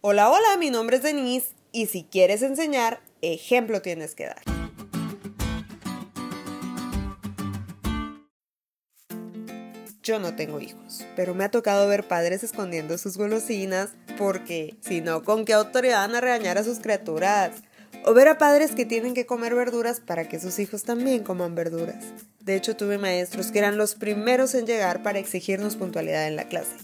Hola, hola, mi nombre es Denise y si quieres enseñar, ejemplo tienes que dar. Yo no tengo hijos, pero me ha tocado ver padres escondiendo sus golosinas porque, si no, ¿con qué autoridad van a regañar a sus criaturas? O ver a padres que tienen que comer verduras para que sus hijos también coman verduras. De hecho, tuve maestros que eran los primeros en llegar para exigirnos puntualidad en la clase.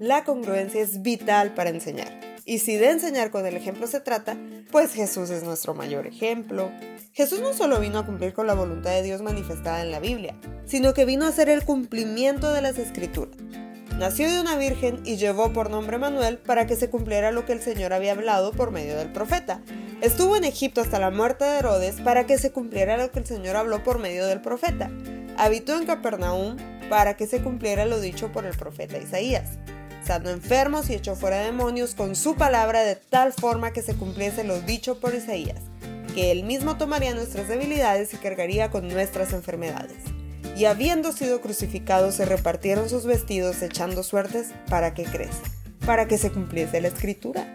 La congruencia es vital para enseñar. Y si de enseñar con el ejemplo se trata, pues Jesús es nuestro mayor ejemplo. Jesús no solo vino a cumplir con la voluntad de Dios manifestada en la Biblia, sino que vino a hacer el cumplimiento de las escrituras. Nació de una virgen y llevó por nombre Manuel para que se cumpliera lo que el Señor había hablado por medio del profeta. Estuvo en Egipto hasta la muerte de Herodes para que se cumpliera lo que el Señor habló por medio del profeta. Habitó en Capernaum para que se cumpliera lo dicho por el profeta Isaías enfermos y echó fuera demonios con su palabra de tal forma que se cumpliese lo dicho por Isaías, que él mismo tomaría nuestras debilidades y cargaría con nuestras enfermedades. Y habiendo sido crucificados se repartieron sus vestidos echando suertes para que crece, para que se cumpliese la escritura.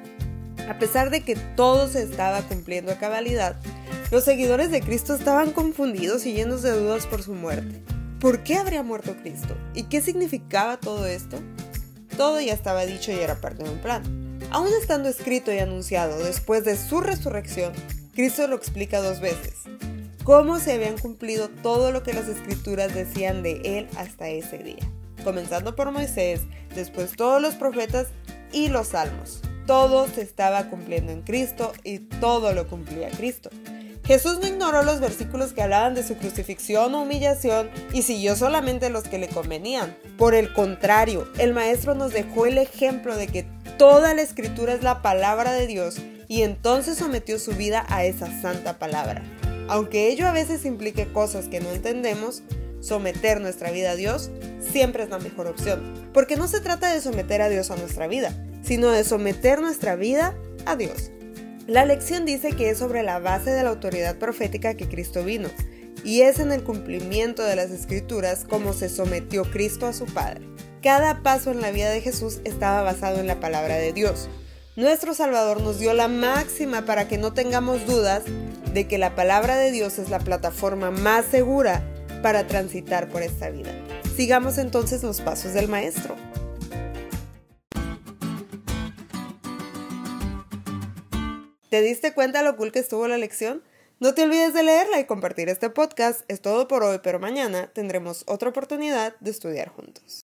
A pesar de que todo se estaba cumpliendo a cabalidad, los seguidores de Cristo estaban confundidos y llenos de dudas por su muerte. ¿Por qué habría muerto Cristo? ¿Y qué significaba todo esto? Todo ya estaba dicho y era parte de un plan. Aún estando escrito y anunciado después de su resurrección, Cristo lo explica dos veces. Cómo se habían cumplido todo lo que las escrituras decían de él hasta ese día. Comenzando por Moisés, después todos los profetas y los salmos. Todo se estaba cumpliendo en Cristo y todo lo cumplía Cristo. Jesús no ignoró los versículos que hablaban de su crucifixión o humillación y siguió solamente los que le convenían. Por el contrario, el Maestro nos dejó el ejemplo de que toda la escritura es la palabra de Dios y entonces sometió su vida a esa santa palabra. Aunque ello a veces implique cosas que no entendemos, someter nuestra vida a Dios siempre es la mejor opción, porque no se trata de someter a Dios a nuestra vida, sino de someter nuestra vida a Dios. La lección dice que es sobre la base de la autoridad profética que Cristo vino, y es en el cumplimiento de las escrituras como se sometió Cristo a su Padre. Cada paso en la vida de Jesús estaba basado en la palabra de Dios. Nuestro Salvador nos dio la máxima para que no tengamos dudas de que la palabra de Dios es la plataforma más segura para transitar por esta vida. Sigamos entonces los pasos del Maestro. ¿Te diste cuenta lo cool que estuvo la lección? No te olvides de leerla y compartir este podcast. Es todo por hoy, pero mañana tendremos otra oportunidad de estudiar juntos.